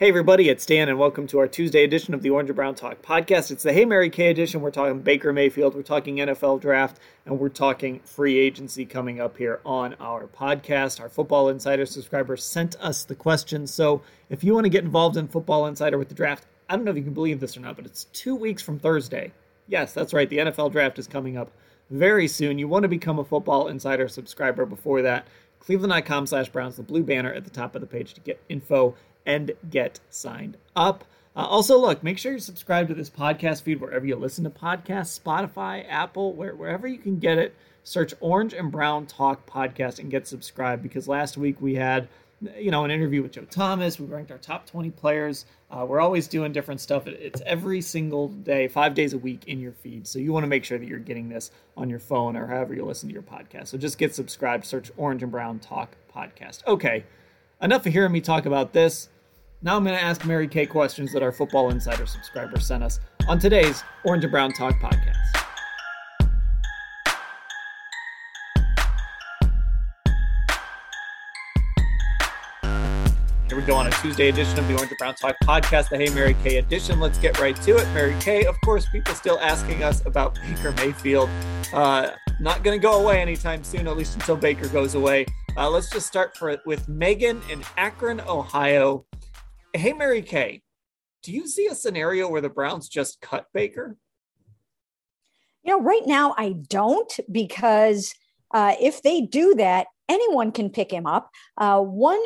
Hey everybody, it's Dan and welcome to our Tuesday edition of the Orange and Brown Talk podcast. It's the Hey Mary Kay edition. We're talking Baker Mayfield, we're talking NFL draft, and we're talking free agency coming up here on our podcast. Our Football Insider subscribers sent us the question. So if you want to get involved in Football Insider with the draft, I don't know if you can believe this or not, but it's two weeks from Thursday. Yes, that's right. The NFL draft is coming up very soon. You want to become a Football Insider subscriber before that. Cleveland.com slash Browns, the blue banner at the top of the page to get info and get signed up. Uh, also, look, make sure you subscribe to this podcast feed wherever you listen to podcasts Spotify, Apple, where, wherever you can get it. Search Orange and Brown Talk Podcast and get subscribed because last week we had you know, an interview with Joe Thomas. We ranked our top 20 players. Uh, we're always doing different stuff. It's every single day, five days a week in your feed. So you want to make sure that you're getting this on your phone or however you listen to your podcast. So just get subscribed, search Orange and Brown Talk Podcast. Okay, enough of hearing me talk about this. Now I'm going to ask Mary Kay questions that our Football Insider subscribers sent us on today's Orange and Brown Talk podcast. Here we go on a Tuesday edition of the Orange and Brown Talk podcast, the Hey Mary Kay edition. Let's get right to it. Mary Kay, of course, people still asking us about Baker Mayfield. Uh, not going to go away anytime soon, at least until Baker goes away. Uh, let's just start for it with Megan in Akron, Ohio. Hey, Mary Kay, do you see a scenario where the Browns just cut Baker? You know, right now I don't because uh, if they do that, anyone can pick him up. Uh, one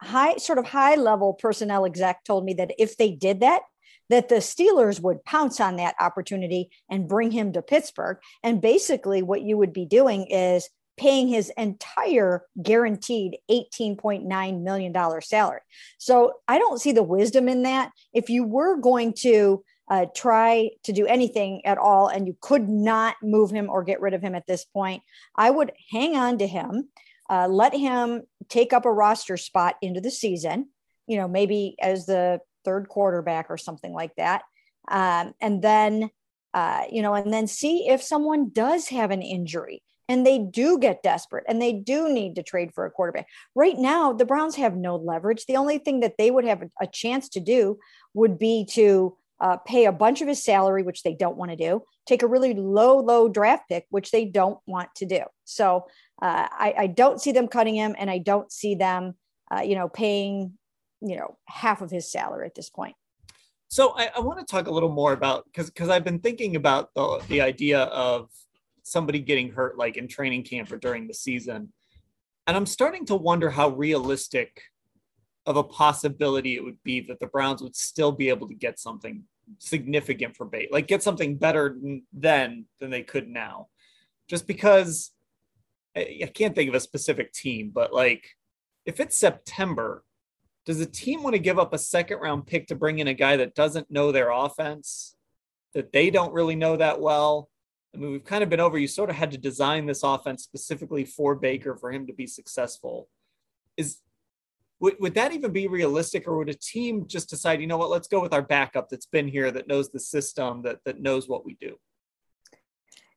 high, sort of high level personnel exec told me that if they did that, that the Steelers would pounce on that opportunity and bring him to Pittsburgh. And basically, what you would be doing is paying his entire guaranteed $18.9 million salary. So I don't see the wisdom in that. If you were going to uh, try to do anything at all and you could not move him or get rid of him at this point, I would hang on to him, uh, let him take up a roster spot into the season, you know, maybe as the third quarterback or something like that. Um, and then, uh, you know, and then see if someone does have an injury and they do get desperate and they do need to trade for a quarterback. Right now, the Browns have no leverage. The only thing that they would have a chance to do would be to uh, pay a bunch of his salary, which they don't want to do, take a really low, low draft pick, which they don't want to do. So uh, I, I, don't see them cutting him, and I don't see them, uh, you know, paying, you know, half of his salary at this point. So I, I want to talk a little more about because because I've been thinking about the the idea of somebody getting hurt like in training camp or during the season. And I'm starting to wonder how realistic of a possibility it would be that the Browns would still be able to get something significant for bait, like get something better then than they could now. Just because I can't think of a specific team, but like if it's September, does a team want to give up a second round pick to bring in a guy that doesn't know their offense, that they don't really know that well? I mean, we've kind of been over. You sort of had to design this offense specifically for Baker for him to be successful. Is would, would that even be realistic, or would a team just decide, you know what, let's go with our backup that's been here, that knows the system, that that knows what we do?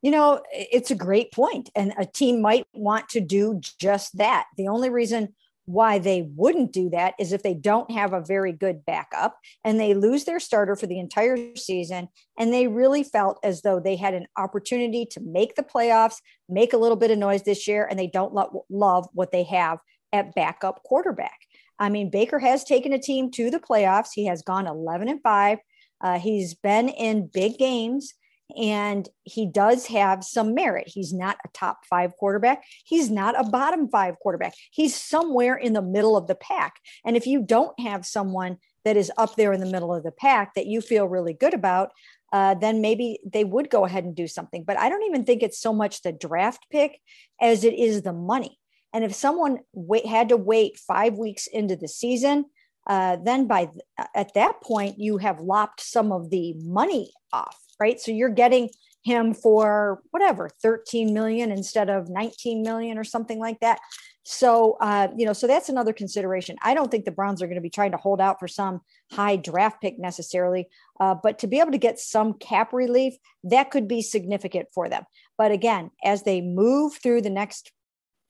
You know, it's a great point, and a team might want to do just that. The only reason why they wouldn't do that is if they don't have a very good backup and they lose their starter for the entire season and they really felt as though they had an opportunity to make the playoffs, make a little bit of noise this year, and they don't lo- love what they have at backup quarterback. I mean, Baker has taken a team to the playoffs. He has gone 11 and 5. Uh, he's been in big games and he does have some merit. He's not a top five quarterback. He's not a bottom five quarterback. He's somewhere in the middle of the pack. And if you don't have someone that is up there in the middle of the pack that you feel really good about, uh, then maybe they would go ahead and do something. But I don't even think it's so much the draft pick as it is the money. And if someone wait, had to wait five weeks into the season, uh, then by th- at that point you have lopped some of the money off, right? So you're getting him for whatever 13 million instead of 19 million or something like that. So, uh, you know, so that's another consideration. I don't think the Browns are going to be trying to hold out for some high draft pick necessarily, uh, but to be able to get some cap relief, that could be significant for them. But again, as they move through the next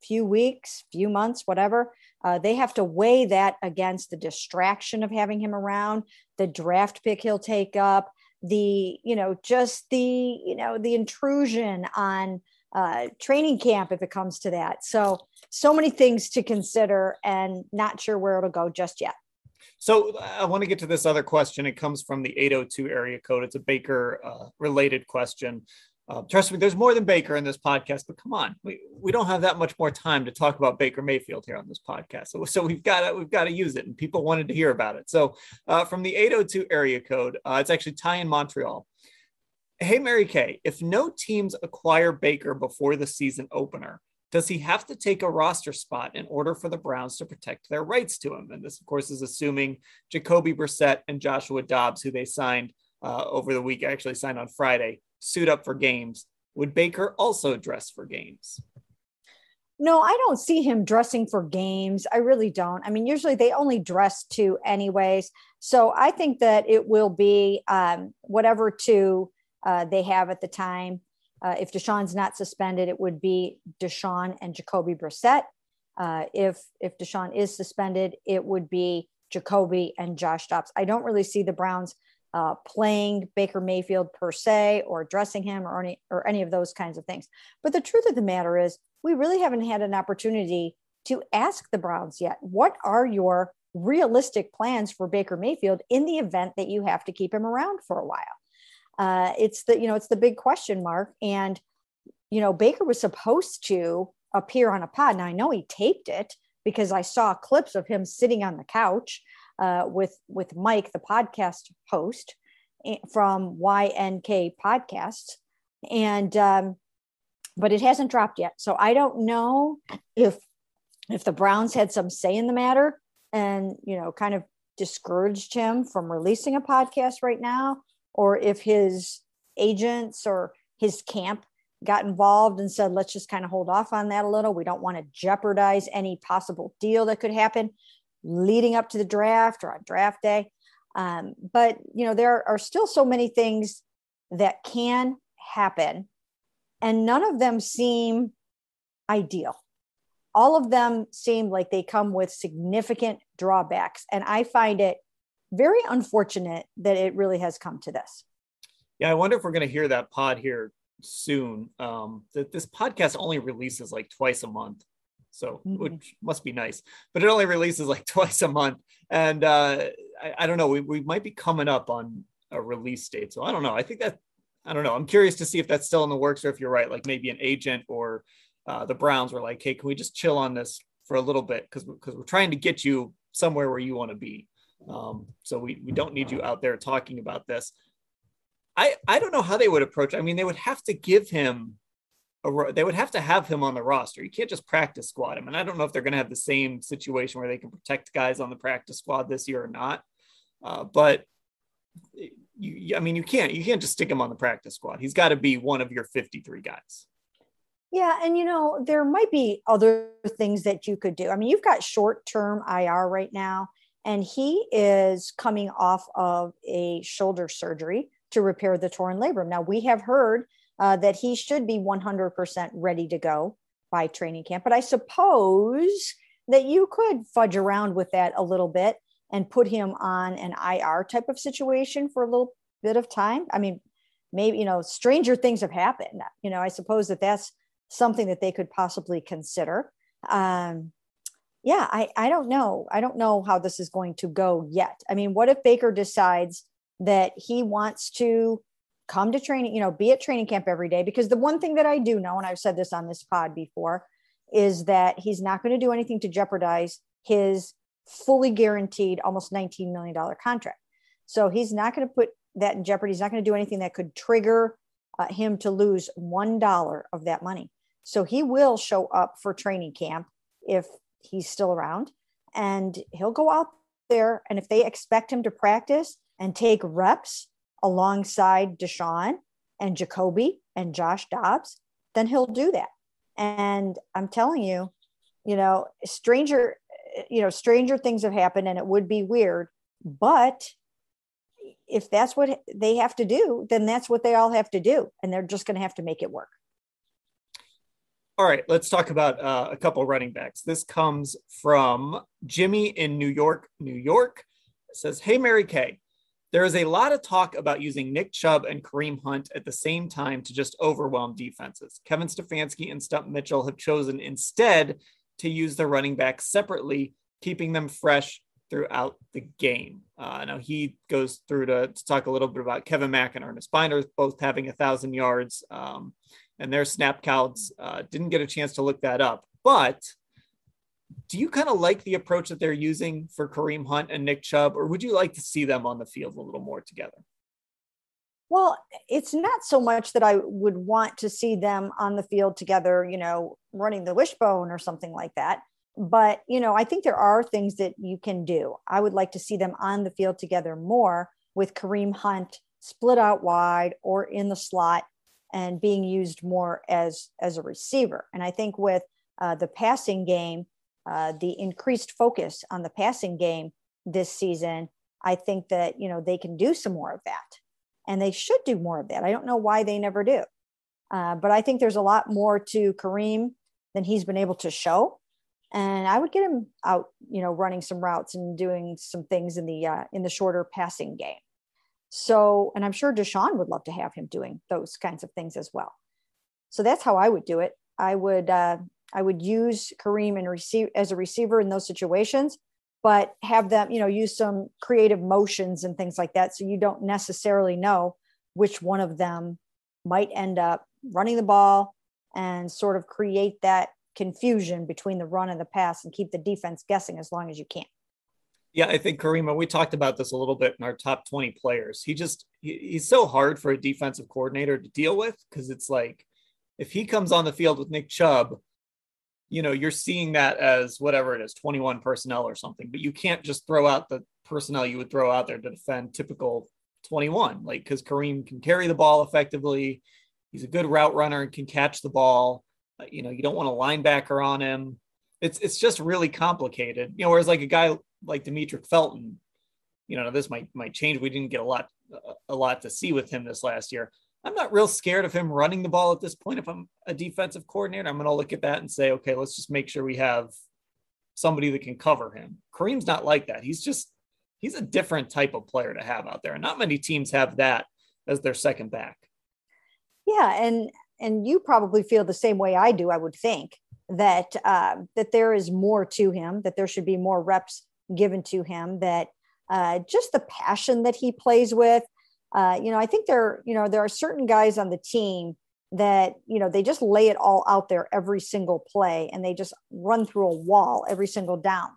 few weeks, few months, whatever, uh, they have to weigh that against the distraction of having him around, the draft pick he'll take up, the, you know, just the, you know, the intrusion on uh, training camp if it comes to that. So, so many things to consider and not sure where it'll go just yet. So I want to get to this other question. It comes from the 802 area code. It's a Baker uh, related question. Uh, trust me, there's more than Baker in this podcast, but come on, we, we don't have that much more time to talk about Baker Mayfield here on this podcast. So, so we've got to we've got to use it, and people wanted to hear about it. So uh, from the 802 area code, uh, it's actually Ty in Montreal. Hey, Mary Kay, if no teams acquire Baker before the season opener, does he have to take a roster spot in order for the Browns to protect their rights to him? And this, of course, is assuming Jacoby Brissett and Joshua Dobbs, who they signed uh, over the week, actually signed on Friday, suit up for games. Would Baker also dress for games? No, I don't see him dressing for games. I really don't. I mean, usually they only dress two anyways. So I think that it will be um, whatever two uh, they have at the time. Uh, if Deshaun's not suspended, it would be Deshaun and Jacoby Brissett. Uh, if if Deshaun is suspended, it would be Jacoby and Josh Dobbs. I don't really see the Browns uh, playing Baker Mayfield per se or dressing him or any or any of those kinds of things. But the truth of the matter is, we really haven't had an opportunity to ask the Browns yet. What are your realistic plans for Baker Mayfield in the event that you have to keep him around for a while? Uh, it's the you know it's the big question mark, and you know Baker was supposed to appear on a pod. Now I know he taped it because I saw clips of him sitting on the couch uh, with with Mike, the podcast host eh, from YNK Podcasts, and um, but it hasn't dropped yet. So I don't know if if the Browns had some say in the matter and you know kind of discouraged him from releasing a podcast right now, or if his agents or his camp got involved and said, let's just kind of hold off on that a little. We don't want to jeopardize any possible deal that could happen leading up to the draft or on draft day. Um, but you know, there are still so many things that can happen, and none of them seem ideal. All of them seem like they come with significant drawbacks, and I find it very unfortunate that it really has come to this. Yeah, I wonder if we're going to hear that pod here soon. Um, that this podcast only releases like twice a month so mm-hmm. which must be nice. But it only releases like twice a month, and uh, I, I, don't know. We, we might be coming up on a release date, so I don't know. I think that I don't know. I'm curious to see if that's still in the works or if you're right. Like maybe an agent or uh, the Browns were like, "Hey, can we just chill on this for a little bit because because we're trying to get you somewhere where you want to be." Um, so we, we don't need you out there talking about this. I, I don't know how they would approach. I mean, they would have to give him a, they would have to have him on the roster. You can't just practice squad him. And I don't know if they're going to have the same situation where they can protect guys on the practice squad this year or not. Uh, but you, I mean, you can't you can't just stick him on the practice squad. He's got to be one of your 53 guys. Yeah, and you know there might be other things that you could do. I mean, you've got short term IR right now, and he is coming off of a shoulder surgery to repair the torn labrum. Now we have heard uh, that he should be 100% ready to go by training camp. But I suppose that you could fudge around with that a little bit and put him on an IR type of situation for a little bit of time. I mean, maybe, you know, stranger things have happened. You know, I suppose that that's something that they could possibly consider. Um, yeah, I, I don't know. I don't know how this is going to go yet. I mean, what if Baker decides that he wants to come to training, you know, be at training camp every day? Because the one thing that I do know, and I've said this on this pod before, is that he's not going to do anything to jeopardize his fully guaranteed almost $19 million contract. So he's not going to put that in jeopardy. He's not going to do anything that could trigger uh, him to lose $1 of that money. So he will show up for training camp if he's still around and he'll go out there. And if they expect him to practice and take reps alongside Deshaun and Jacoby and Josh Dobbs, then he'll do that. And I'm telling you, you know, stranger, you know, stranger things have happened and it would be weird. But if that's what they have to do, then that's what they all have to do. And they're just going to have to make it work. All right, let's talk about uh, a couple running backs. This comes from Jimmy in New York, New York. It says, Hey, Mary Kay, there is a lot of talk about using Nick Chubb and Kareem Hunt at the same time to just overwhelm defenses. Kevin Stefanski and Stump Mitchell have chosen instead to use the running backs separately, keeping them fresh throughout the game. Uh, now he goes through to, to, talk a little bit about Kevin Mack and Ernest Byner both having a thousand yards. Um, and their snap counts. Uh, didn't get a chance to look that up, but do you kind of like the approach that they're using for Kareem Hunt and Nick Chubb, or would you like to see them on the field a little more together? Well, it's not so much that I would want to see them on the field together, you know, running the wishbone or something like that. But, you know, I think there are things that you can do. I would like to see them on the field together more with Kareem Hunt split out wide or in the slot and being used more as as a receiver. And I think with uh, the passing game, uh, the increased focus on the passing game this season, I think that you know they can do some more of that, and they should do more of that. I don't know why they never do, uh, but I think there's a lot more to Kareem than he's been able to show. And I would get him out, you know, running some routes and doing some things in the uh, in the shorter passing game. So, and I'm sure Deshaun would love to have him doing those kinds of things as well. So that's how I would do it. I would uh, I would use Kareem and receive as a receiver in those situations, but have them, you know, use some creative motions and things like that. So you don't necessarily know which one of them might end up running the ball and sort of create that confusion between the run and the pass and keep the defense guessing as long as you can. Yeah, I think Karima, we talked about this a little bit in our top 20 players. He just, he, he's so hard for a defensive coordinator to deal with because it's like if he comes on the field with Nick Chubb, you know, you're seeing that as whatever it is, 21 personnel or something, but you can't just throw out the personnel you would throw out there to defend typical 21, like because Kareem can carry the ball effectively. He's a good route runner and can catch the ball. You know, you don't want a linebacker on him. It's it's just really complicated. You know, whereas like a guy like Demetric Felton, you know, this might might change. We didn't get a lot a lot to see with him this last year. I'm not real scared of him running the ball at this point. If I'm a defensive coordinator, I'm going to look at that and say, okay, let's just make sure we have somebody that can cover him. Kareem's not like that. He's just he's a different type of player to have out there, and not many teams have that as their second back. Yeah, and and you probably feel the same way I do. I would think that uh, that there is more to him. That there should be more reps given to him that uh, just the passion that he plays with uh, you know i think there you know there are certain guys on the team that you know they just lay it all out there every single play and they just run through a wall every single down.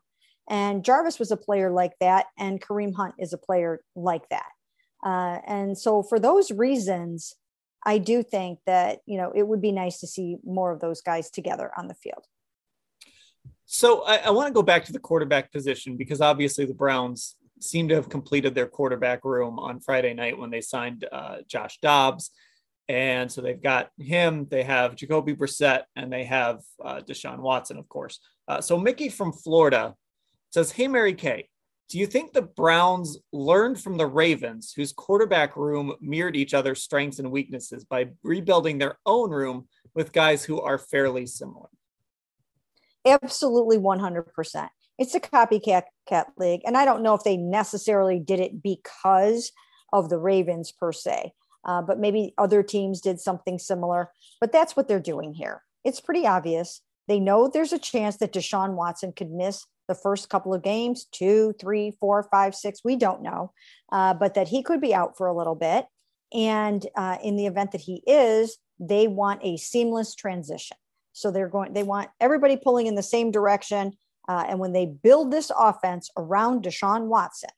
And jarvis was a player like that and kareem hunt is a player like that. Uh, and so for those reasons i do think that you know it would be nice to see more of those guys together on the field. So I, I want to go back to the quarterback position because obviously the Browns seem to have completed their quarterback room on Friday night when they signed uh, Josh Dobbs. And so they've got him, they have Jacoby Brissett, and they have uh, Deshaun Watson, of course. Uh, so Mickey from Florida says, Hey, Mary Kay, do you think the Browns learned from the Ravens, whose quarterback room mirrored each other's strengths and weaknesses, by rebuilding their own room with guys who are fairly similar? Absolutely 100%. It's a copycat cat league. And I don't know if they necessarily did it because of the Ravens per se, uh, but maybe other teams did something similar. But that's what they're doing here. It's pretty obvious They know there's a chance that Deshaun Watson could miss the first couple of games two, three, four, five, six. We don't know, uh, but that he could be out for a little bit. And uh, in the event that he is, they want a seamless transition. So they're going, they want everybody pulling in the same direction. Uh, and when they build this offense around Deshaun Watson,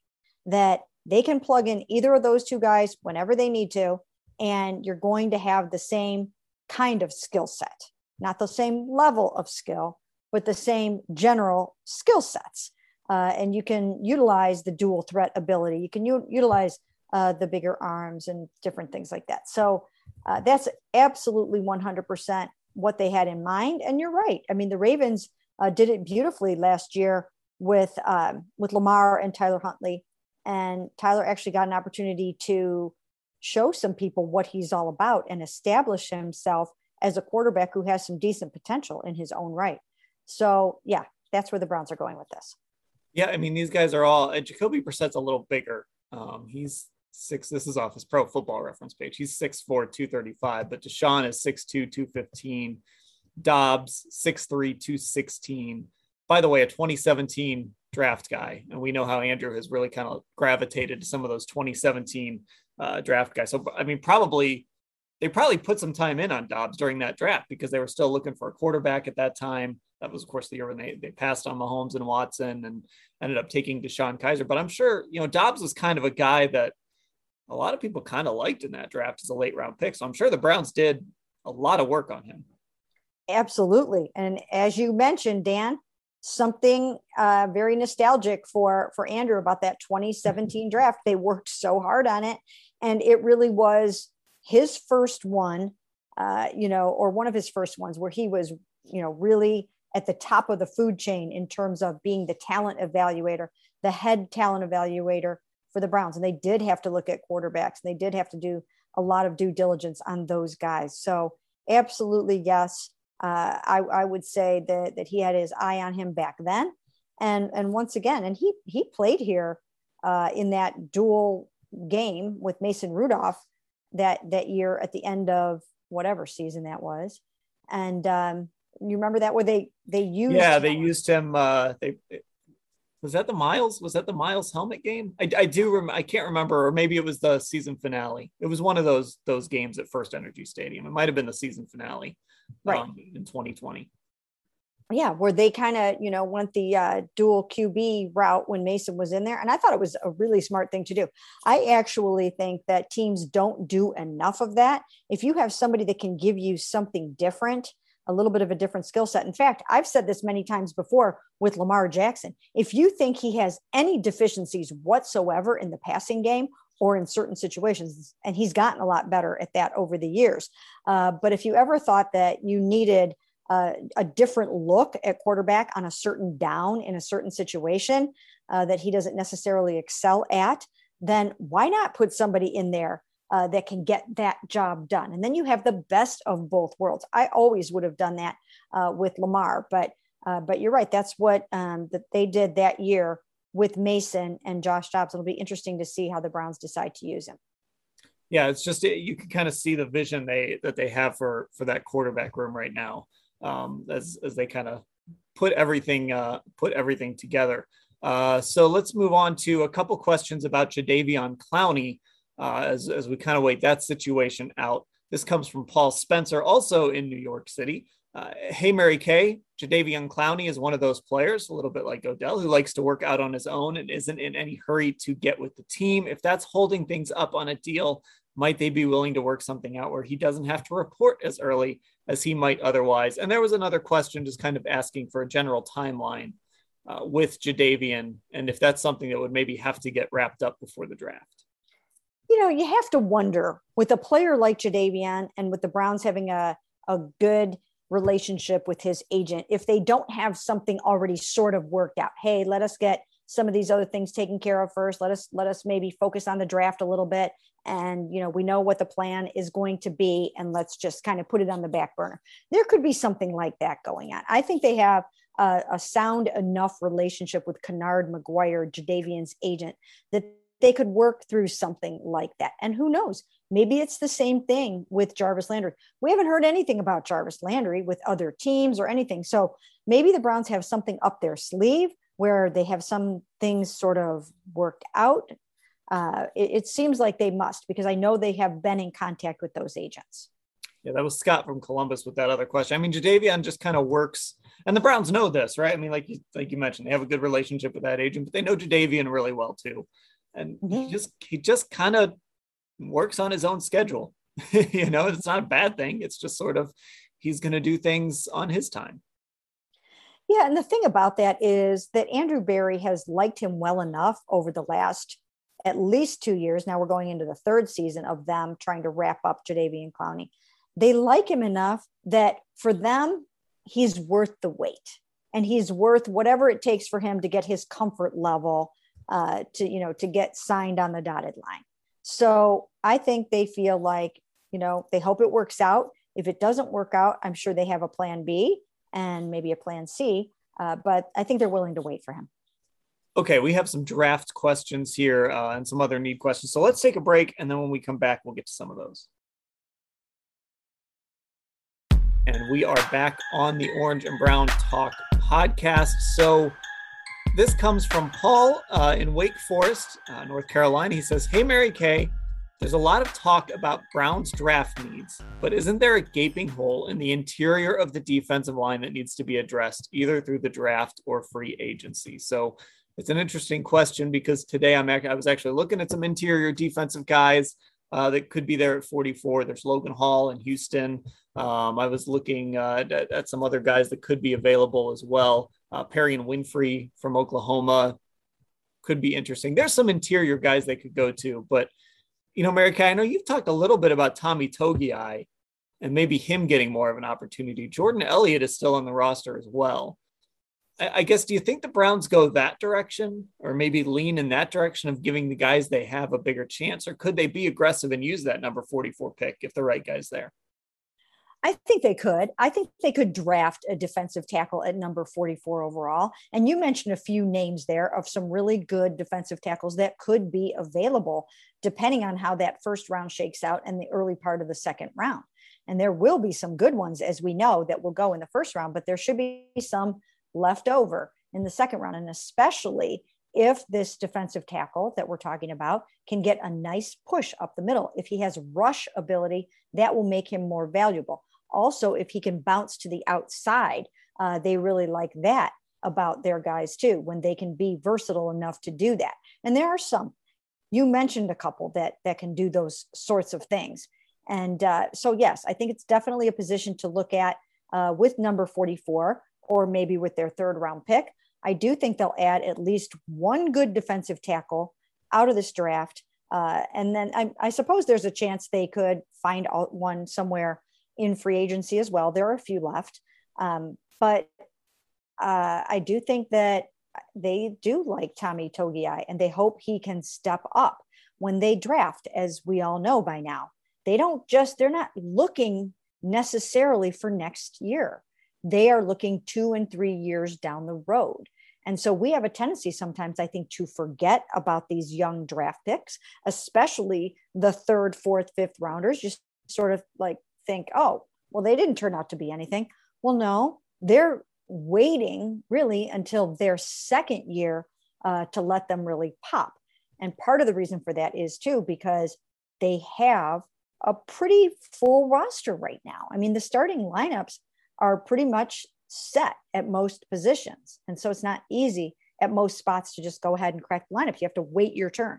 that they can plug in either of those two guys whenever they need to, and you're going to have the same kind of skill set, not the same level of skill, but the same general skill sets. Uh, and you can utilize the dual threat ability. You can u- utilize uh, the bigger arms and different things like that. So uh, that's absolutely 100% what they had in mind. And you're right. I mean, the Ravens uh, did it beautifully last year with um, with Lamar and Tyler Huntley, and Tyler actually got an opportunity to show some people what he's all about and establish himself as a quarterback who has some decent potential in his own right. So yeah, that's where the Browns are going with this. Yeah, I mean these guys are all. Uh, Jacoby Brissett's a little bigger. Um, he's six. This is off his Pro Football Reference page. He's 6'4", 235, but Deshaun is 6'2", 215. Dobbs 6'3", 216. By the way, a 2017 draft guy, and we know how Andrew has really kind of gravitated to some of those 2017 uh, draft guys. So I mean, probably they probably put some time in on Dobbs during that draft because they were still looking for a quarterback at that time. That was, of course, the year when they, they passed on Mahomes and Watson and ended up taking DeShone Kizer. But I'm sure, you know, Dobbs was kind of a guy that a lot of people kind of liked in that draft as a late round pick. So I'm sure the Browns did a lot of work on him. Absolutely. And as you mentioned, Dan, something uh, very nostalgic for for Andrew about that 2017 draft. They worked so hard on it, and it really was his first one, uh, you know, or one of his first ones where he was, you know, really at the top of the food chain in terms of being the talent evaluator, the head talent evaluator for the Browns. And they did have to look at quarterbacks. And they did have to do a lot of due diligence on those guys. So absolutely, yes. Uh, I, I would say that, that he had his eye on him back then. And, and once again, and he, he played here uh, in that dual game with Mason Rudolph that, that year at the end of whatever season that was. And um, you remember that where they, they used, yeah, they used him. Uh, they, was that the Myles? Was that the Myles helmet game? I, I do. Rem- I can't remember, or maybe it was the season finale. It was one of those those games at FirstEnergy Stadium. It might have been the season finale, right um, in 2020. Yeah, where they kind of you know went the uh, dual QB route when Mason was in there, and I thought it was a really smart thing to do. I actually think that teams don't do enough of that. If you have somebody that can give you something different a little bit of a different skill set. In fact, I've said this many times before with Lamar Jackson. If you think he has any deficiencies whatsoever in the passing game or in certain situations, and he's gotten a lot better at that over the years. Uh, but if you ever thought that you needed uh, a different look at quarterback on a certain down in a certain situation uh, that he doesn't necessarily excel at, then why not put somebody in there uh, that can get that job done. And then you have the best of both worlds. I always would have done that uh, with Lamar, but uh, but you're right. That's what um, that they did that year with Mason and Josh Dobbs. It'll be interesting to see how the Browns decide to use him. Yeah, it's just you can kind of see the vision they that they have for for that quarterback room right now um, as as they kind of put everything uh, put everything together. Uh, so let's move on to a couple questions about Jadeveon Clowney uh, as, as we kind of wait that situation out. This comes from Paul Spencer, also in New York City. Uh, hey, Mary Kay, Jadeveon Clowney is one of those players, a little bit like Odell, who likes to work out on his own and isn't in any hurry to get with the team. If that's holding things up on a deal, might they be willing to work something out where he doesn't have to report as early as he might otherwise? And there was another question just kind of asking for a general timeline uh, with Jadeveon and if that's something that would maybe have to get wrapped up before the draft you know, you have to wonder with a player like Jadeveon and with the Browns having a, a good relationship with his agent, if they don't have something already sort of worked out, hey, let us get some of these other things taken care of first. Let us let us maybe focus on the draft a little bit. And you know, we know what the plan is going to be, and let's just kind of put it on the back burner. There could be something like that going on. I think they have a, a sound enough relationship with Kennard McGuire, Jadeveon's agent, that they could work through something like that. And who knows? Maybe it's the same thing with Jarvis Landry. We haven't heard anything about Jarvis Landry with other teams or anything. So maybe the Browns have something up their sleeve where they have some things sort of worked out. Uh, it, it seems like they must because I know they have been in contact with those agents. Yeah, that was Scott from Columbus with that other question. I mean, Jadeveon just kind of works, and the Browns know this, right? I mean, like you, like you mentioned, they have a good relationship with that agent, but they know Jadeveon really well too, and mm-hmm. he just he just kind of works on his own schedule. you know, it's not a bad thing. It's just sort of he's going to do things on his time. Yeah, and the thing about that is that Andrew Berry has liked him well enough over the last at least two years. Now we're going into the third season of them trying to wrap up Jadeveon Clowney they like him enough that for them, he's worth the wait and he's worth whatever it takes for him to get his comfort level uh, to, you know, to get signed on the dotted line. So I think they feel like, you know, they hope it works out. If it doesn't work out, I'm sure they have a plan B and maybe a plan C. Uh, but I think they're willing to wait for him. Okay, we have some draft questions here uh, and some other need questions. So let's take a break. And then when we come back, we'll get to some of those. and we are back on the Orange and Brown Talk podcast. So, this comes from Paul uh, in Wake Forest, uh, North Carolina. He says, Hey, Mary Kay, there's a lot of talk about Brown's draft needs, but isn't there a gaping hole in the interior of the defensive line that needs to be addressed either through the draft or free agency? So, it's an interesting question because today I'm I was actually looking at some interior defensive guys uh, that could be there at 44. There's Logan Hall in Houston. Um, I was looking uh, at, at, some other guys that could be available as well. Uh, and Winfrey from Oklahoma could be interesting. There's some interior guys they could go to, but you know, Mary Kay, I know you've talked a little bit about Tommy Togiai and maybe him getting more of an opportunity. Jordan Elliott is still on the roster as well. I guess, do you think the Browns go that direction or maybe lean in that direction of giving the guys they have a bigger chance? Or could they be aggressive and use that number 44 pick if the right guy's there? I think they could. I think they could draft a defensive tackle at number 44 overall. And you mentioned a few names there of some really good defensive tackles that could be available depending on how that first round shakes out and the early part of the second round. And there will be some good ones, as we know, that will go in the first round, but there should be some left over in the second round. And especially if this defensive tackle that we're talking about can get a nice push up the middle, if he has rush ability, that will make him more valuable. Also, if he can bounce to the outside, uh, they really like that about their guys too, when they can be versatile enough to do that. And there are some. You mentioned a couple that that can do those sorts of things. And uh, so, yes, I think it's definitely a position to look at uh, with number 44 or maybe with their third round pick. I do think they'll add at least one good defensive tackle out of this draft. Uh, and then I, I, suppose there's a chance they could find one somewhere in free agency as well. There are a few left. Um, but uh, I do think that they do like Tommy Togiai and they hope he can step up when they draft, as we all know by now. They don't just, they're not looking necessarily for next year they are looking two and three years down the road. And so we have a tendency sometimes, I think, to forget about these young draft picks, especially the third, fourth, fifth rounders. Just sort of like think, oh, well, they didn't turn out to be anything. Well, no, they're waiting really until their second year uh, to let them really pop. And part of the reason for that is too, because they have a pretty full roster right now. I mean, the starting lineups are pretty much set at most positions. And so it's not easy at most spots to just go ahead and crack the lineup. You have to wait your turn.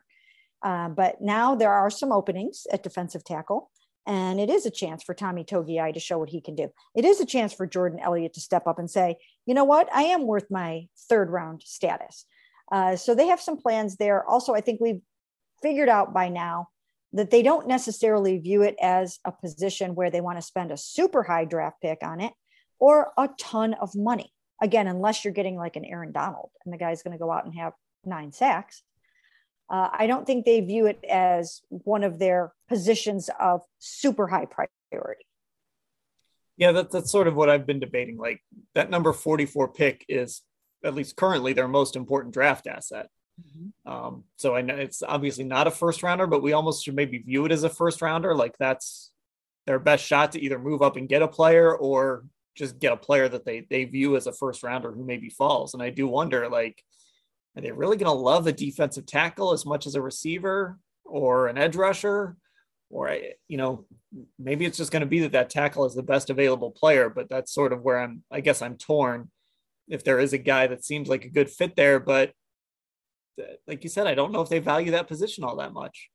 Uh, but now there are some openings at defensive tackle, and it is a chance for Tommy Togiai to show what he can do. It is a chance for Jordan Elliott to step up and say, you know what, I am worth my third round status. Uh, so they have some plans there. Also, I think we've figured out by now that they don't necessarily view it as a position where they want to spend a super high draft pick on it or a ton of money. Again, unless you're getting like an Aaron Donald and the guy's going to go out and have nine sacks. Uh, I don't think they view it as one of their positions of super high priority. Yeah, that, that's sort of what I've been debating. Like that number 44 pick is, at least currently, their most important draft asset. Mm-hmm. Um, so I know it's obviously not a first rounder, but we almost should maybe view it as a first rounder. Like that's their best shot to either move up and get a player or just get a player that they they view as a first rounder who maybe falls. And I do wonder, like, are they really going to love a defensive tackle as much as a receiver or an edge rusher? Or you know, maybe it's just going to be that that tackle is the best available player. But that's sort of where I'm. I guess I'm torn. If there is a guy that seems like a good fit there, but like you said, I don't know if they value that position all that much.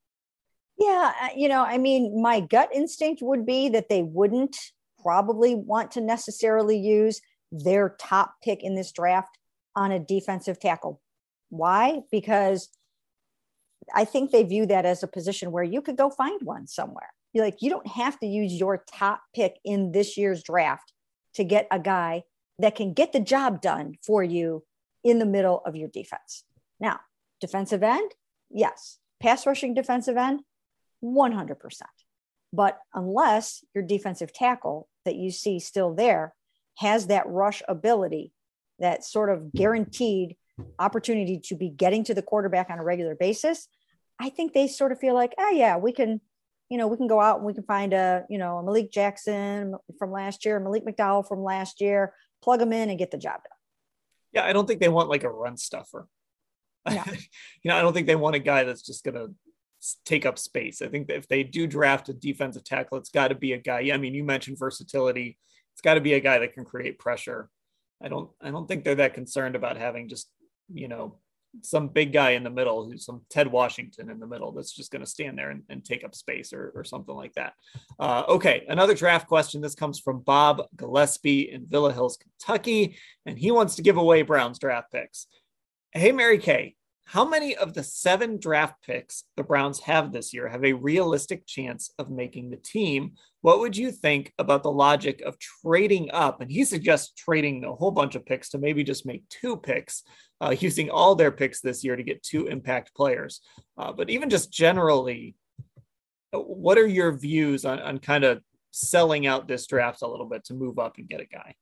Yeah, uh, you know, I mean, my gut instinct would be that they wouldn't probably want to necessarily use their top pick in this draft on a defensive tackle. Why? Because I think they view that as a position where you could go find one somewhere. You're like, you don't have to use your top pick in this year's draft to get a guy that can get the job done for you in the middle of your defense. Now, defensive end, yes. Pass rushing defensive end, 100%. But unless your defensive tackle that you see still there has that rush ability, that sort of guaranteed opportunity to be getting to the quarterback on a regular basis, I think they sort of feel like, oh yeah, we can, you know, we can go out and we can find a, you know, a Malik Jackson from last year, Malik McDowell from last year, plug them in and get the job done. Yeah, I don't think they want like a run stuffer. No. you know, I don't think they want a guy that's just going to take up space. I think that if they do draft a defensive tackle, it's got to be a guy. I mean, you mentioned versatility. It's got to be a guy that can create pressure. I don't. I don't think they're that concerned about having just you know some big guy in the middle who's some Ted Washington in the middle that's just going to stand there and, and, take up space or, or something like that. Uh, okay, another draft question. This comes from Bob Gillespie in Villa Hills, Kentucky, and he wants to give away Browns draft picks. Hey, Mary Kay, how many of the seven draft picks the Browns have this year have a realistic chance of making the team? What would you think about the logic of trading up? And he suggests trading a whole bunch of picks to maybe just make two picks, uh, using all their picks this year to get two impact players. Uh, but even just generally, what are your views on, on kind of selling out this draft a little bit to move up and get a guy?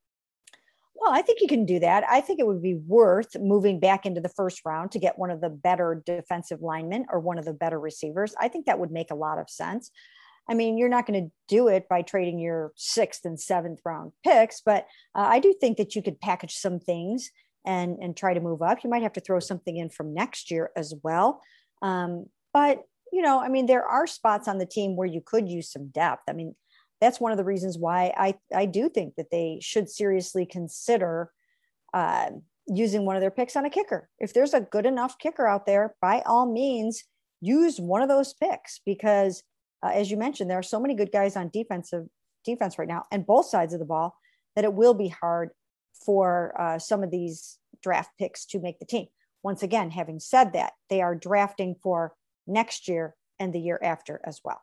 Well, I think you can do that. I think it would be worth moving back into the first round to get one of the better defensive linemen or one of the better receivers. I think that would make a lot of sense. I mean, you're not going to do it by trading your sixth and seventh round picks, but uh, I do think that you could package some things and and try to move up. You might have to throw something in from next year as well. Um, but you know, I mean, there are spots on the team where you could use some depth. I mean, that's one of the reasons why I, I do think that they should seriously consider uh, using one of their picks on a kicker. If there's a good enough kicker out there, by all means, use one of those picks because, uh, as you mentioned, there are so many good guys on defensive defense right now and both sides of the ball that it will be hard for uh, some of these draft picks to make the team. Once again, having said that, they are drafting for next year and the year after as well.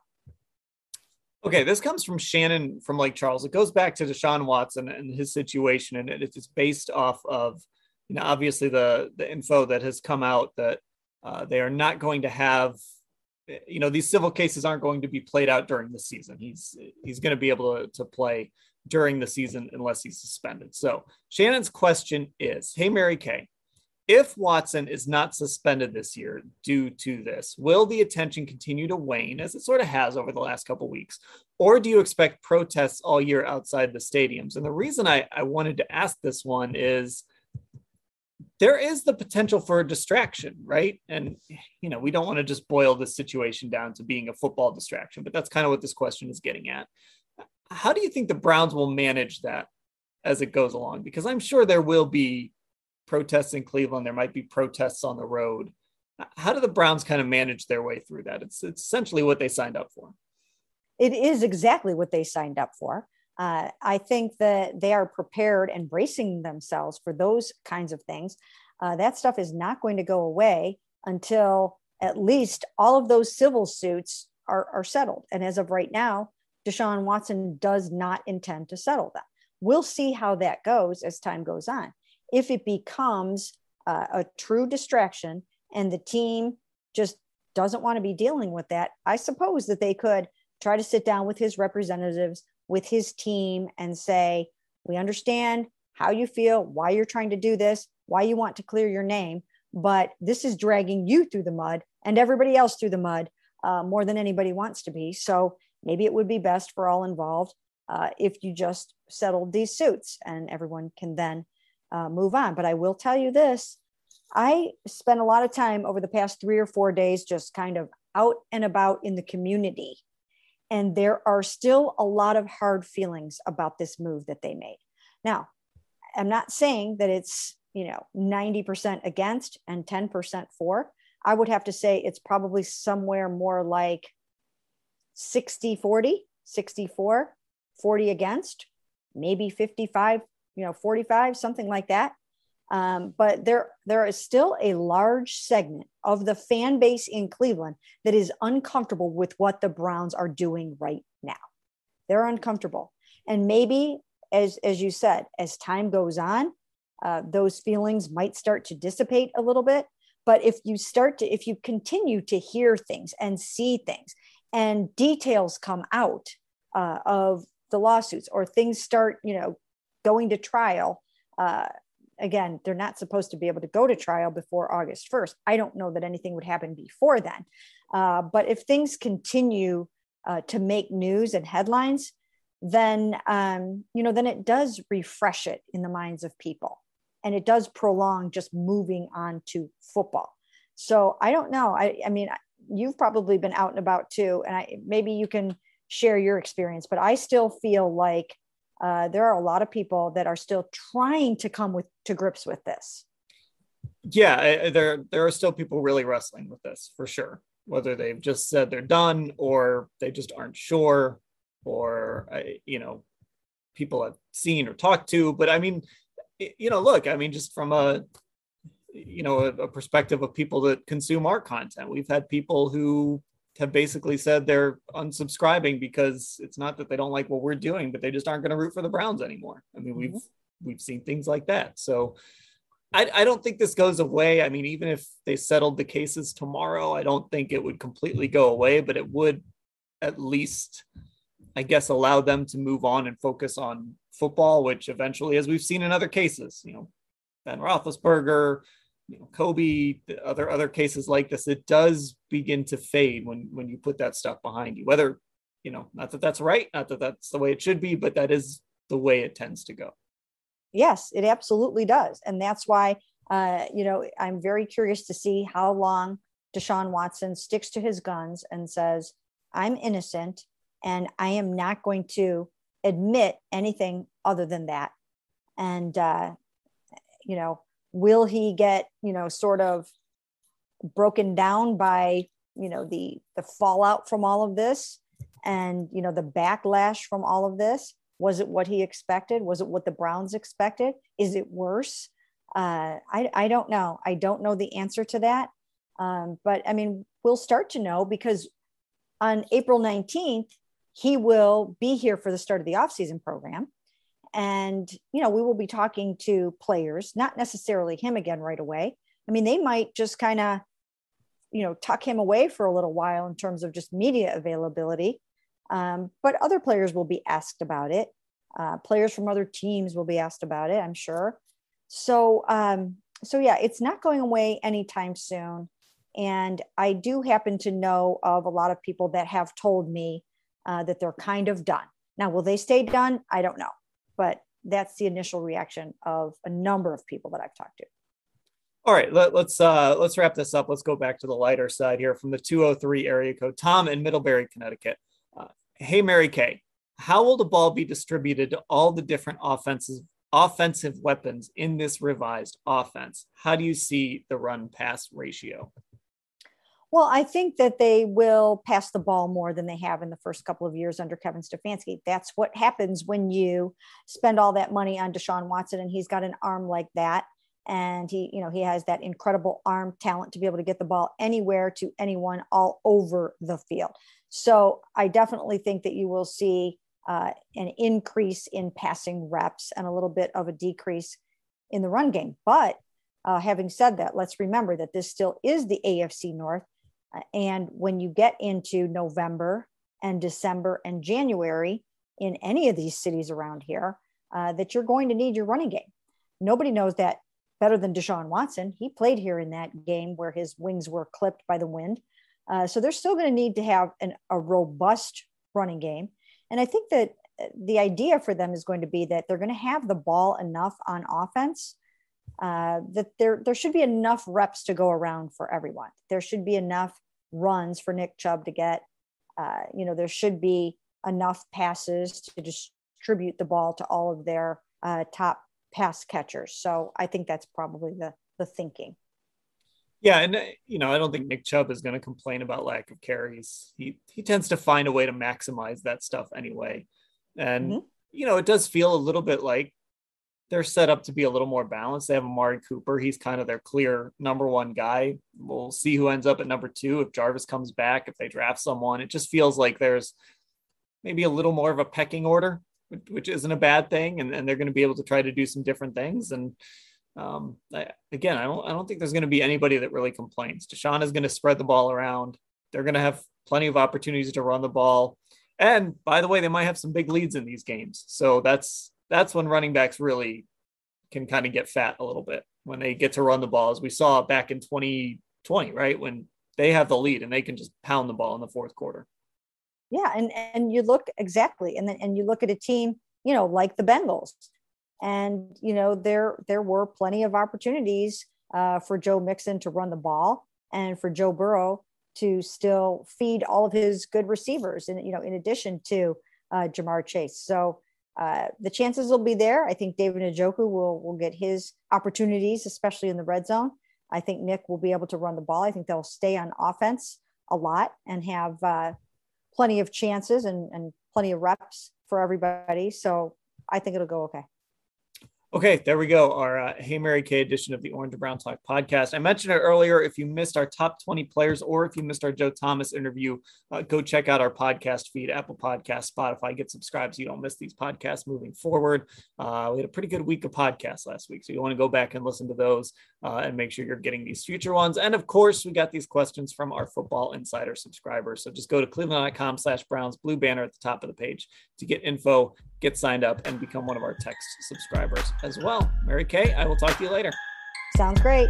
Okay, this comes from Shannon from Lake Charles. It goes back to Deshaun Watson and his situation, and it is based off of, you know, obviously the the info that has come out that uh, they are not going to have, you know, these civil cases aren't going to be played out during the season. He's he's going to be able to, to play during the season unless he's suspended. So Shannon's question is, Hey Mary Kay, if Watson is not suspended this year due to this, will the attention continue to wane as it sort of has over the last couple weeks? Or do you expect protests all year outside the stadiums? And the reason I, I wanted to ask this one is there is the potential for a distraction, right? And, you know, we don't want to just boil this situation down to being a football distraction, but that's kind of what this question is getting at. How do you think the Browns will manage that as it goes along? Because I'm sure there will be protests in Cleveland. There might be protests on the road. How do the Browns kind of manage their way through that? It's, it's essentially what they signed up for. It is exactly what they signed up for. Uh, I think that they are prepared and bracing themselves for those kinds of things. Uh, that stuff is not going to go away until at least all of those civil suits are, are settled. And as of right now, Deshaun Watson does not intend to settle them. We'll see how that goes as time goes on if it becomes uh, a true distraction and the team just doesn't want to be dealing with that, I suppose that they could try to sit down with his representatives, with his team, and say, We understand how you feel, why you're trying to do this, why you want to clear your name. but this is dragging you through the mud and everybody else through the mud uh, more than anybody wants to be. So maybe it would be best for all involved uh, if you just settled these suits and everyone can then uh, move on. But I will tell you this I spent a lot of time over the past three or four days just kind of out and about in the community. And there are still a lot of hard feelings about this move that they made. Now, I'm not saying that it's, you know, 90% against and 10% for. I would have to say it's probably somewhere more like 60 40, 64, 40 against, maybe 55, you know, 45, something like that. Um, but there, there is still a large segment of the fan base in Cleveland that is uncomfortable with what the Browns are doing right now. They're uncomfortable. And maybe, as, as you said, as time goes on, uh, those feelings might start to dissipate a little bit. But if you start to, if you continue to hear things and see things and details come out uh, of the lawsuits or things start, you know, going to trial, uh, again, they're not supposed to be able to go to trial before August 1st. I don't know that anything would happen before then. Uh, but if things continue uh, to make news and headlines, then um, you know then it does refresh it in the minds of people, and it does prolong just moving on to football. So I don't know. I, I mean, you've probably been out and about too, and I, maybe you can share your experience. But I still feel like uh, there are a lot of people that are still trying to come with to grips with this. Yeah, there there are still people really wrestling with this for sure. Whether they've just said they're done or they just aren't sure, or you know, people have seen or talked to. But I mean, you know, look, I mean, just from a you know a, a perspective of people that consume our content, we've had people who have basically said they're unsubscribing because it's not that they don't like what we're doing, but they just aren't going to root for the Browns anymore. I mean, we've mm-hmm. we've seen things like that. So I, I don't think this goes away. I mean, even if they settled the cases tomorrow, I don't think it would completely go away, but it would at least, I guess, allow them to move on and focus on football, which eventually, as we've seen in other cases, you know, Ben Roethlisberger, you know, Kobe, other other cases like this, it does begin to fade when when you put that stuff behind you. Whether you know, not that that's right, not that that's the way it should be, but that is the way it tends to go. Yes, it absolutely does, and that's why uh, you know I'm very curious to see how long Deshaun Watson sticks to his guns and says, "I'm innocent, and I am not going to admit anything other than that." And uh, you know, will he get you know sort of broken down by you know the the fallout from all of this and you know the backlash from all of this? Was it what he expected? Was it what the browns expected? Is it worse? Uh, I, I don't know. I don't know the answer to that. Um, but i mean we'll start to know because on april 19th he will be here for the start of the offseason program and you know we will be talking to players not necessarily him again right away. I mean they might just kind of you know tuck him away for a little while in terms of just media availability. Um, but other players will be asked about it. Uh, players from other teams will be asked about it i'm sure. So um, so yeah it's not going away anytime soon. And i do happen to know of a lot of people that have told me uh, that they're kind of done. Now will they stay done? I don't know but that's the initial reaction of a number of people that I've talked to. All right, let, us uh, let's wrap this up. Let's go back to the lighter side here from the 203 area code. Tom in Middlebury, Connecticut. Uh, hey, Mary Kay, how will the ball be distributed to all the different offensive offensive weapons in this revised offense? How do you see the run pass ratio? Well, I think that they will pass the ball more than they have in the first couple of years under Kevin Stefanski. That's what happens when you spend all that money on Deshaun Watson and he's got an arm like that. And he, you know, he has that incredible arm talent to be able to get the ball anywhere to anyone all over the field. So I definitely think that you will see uh, an increase in passing reps and a little bit of a decrease in the run game. But uh, having said that, let's remember that this still is the AFC North. And when you get into November and December and January in any of these cities around here, uh, that you're going to need your running game. Nobody knows that better than Deshaun Watson. He played here in that game where his wings were clipped by the wind. Uh, so they're still going to need to have an, a robust running game. And I think that uh, the idea for them is going to be that they're going to have the ball enough on offense uh, that there there should be enough reps to go around for everyone. There should be enough runs for Nick Chubb to get. Uh, you know, there should be enough passes to distribute the ball to all of their uh, top pass catchers. So I think that's probably the the thinking. Yeah, and uh, you know, I don't think Nick Chubb is going to complain about lack of carries. He he tends to find a way to maximize that stuff anyway. And mm-hmm. you know, it does feel a little bit like they're set up to be a little more balanced. They have Amari Cooper. He's kind of their clear number one guy. We'll see who ends up at number two if Jarvis comes back, if they draft someone. It just feels like there's maybe a little more of a pecking order, which isn't a bad thing. And, and they're going to be able to try to do some different things. And um, I, again, I don't, I don't think there's going to be anybody that really complains. Deshaun is going to spread the ball around. They're going to have plenty of opportunities to run the ball. And by the way, they might have some big leads in these games. So that's that's when running backs really can kind of get fat a little bit when they get to run the ball, as we saw back in 2020, right? When they have the lead and they can just pound the ball in the fourth quarter. Yeah, and and you look exactly, and then and you look at a team, you know, like the Bengals, and you know there there were plenty of opportunities uh, for Joe Mixon to run the ball and for Joe Burrow to still feed all of his good receivers, and you know, in addition to uh, Ja'Marr Chase. So uh, the chances will be there. I think David Njoku will will get his opportunities, especially in the red zone. I think Nick will be able to run the ball. I think they'll stay on offense a lot and have uh, plenty of chances and, and plenty of reps for everybody. So I think it'll go okay. Okay, there we go. Our uh, Hey Mary Kay edition of the Orange and Brown Talk podcast. I mentioned it earlier. If you missed our top 20 players or if you missed our Joe Thomas interview, uh, go check out our podcast feed, Apple Podcast, Spotify. Get subscribed so you don't miss these podcasts moving forward. Uh, we had a pretty good week of podcasts last week. So you want to go back and listen to those uh, and make sure you're getting these future ones. And of course, we got these questions from our Football Insider subscribers. So just go to cleveland.com slash Browns, blue banner at the top of the page to get info get signed up and become one of our text subscribers as well. Mary Kay, I will talk to you later. Sounds great.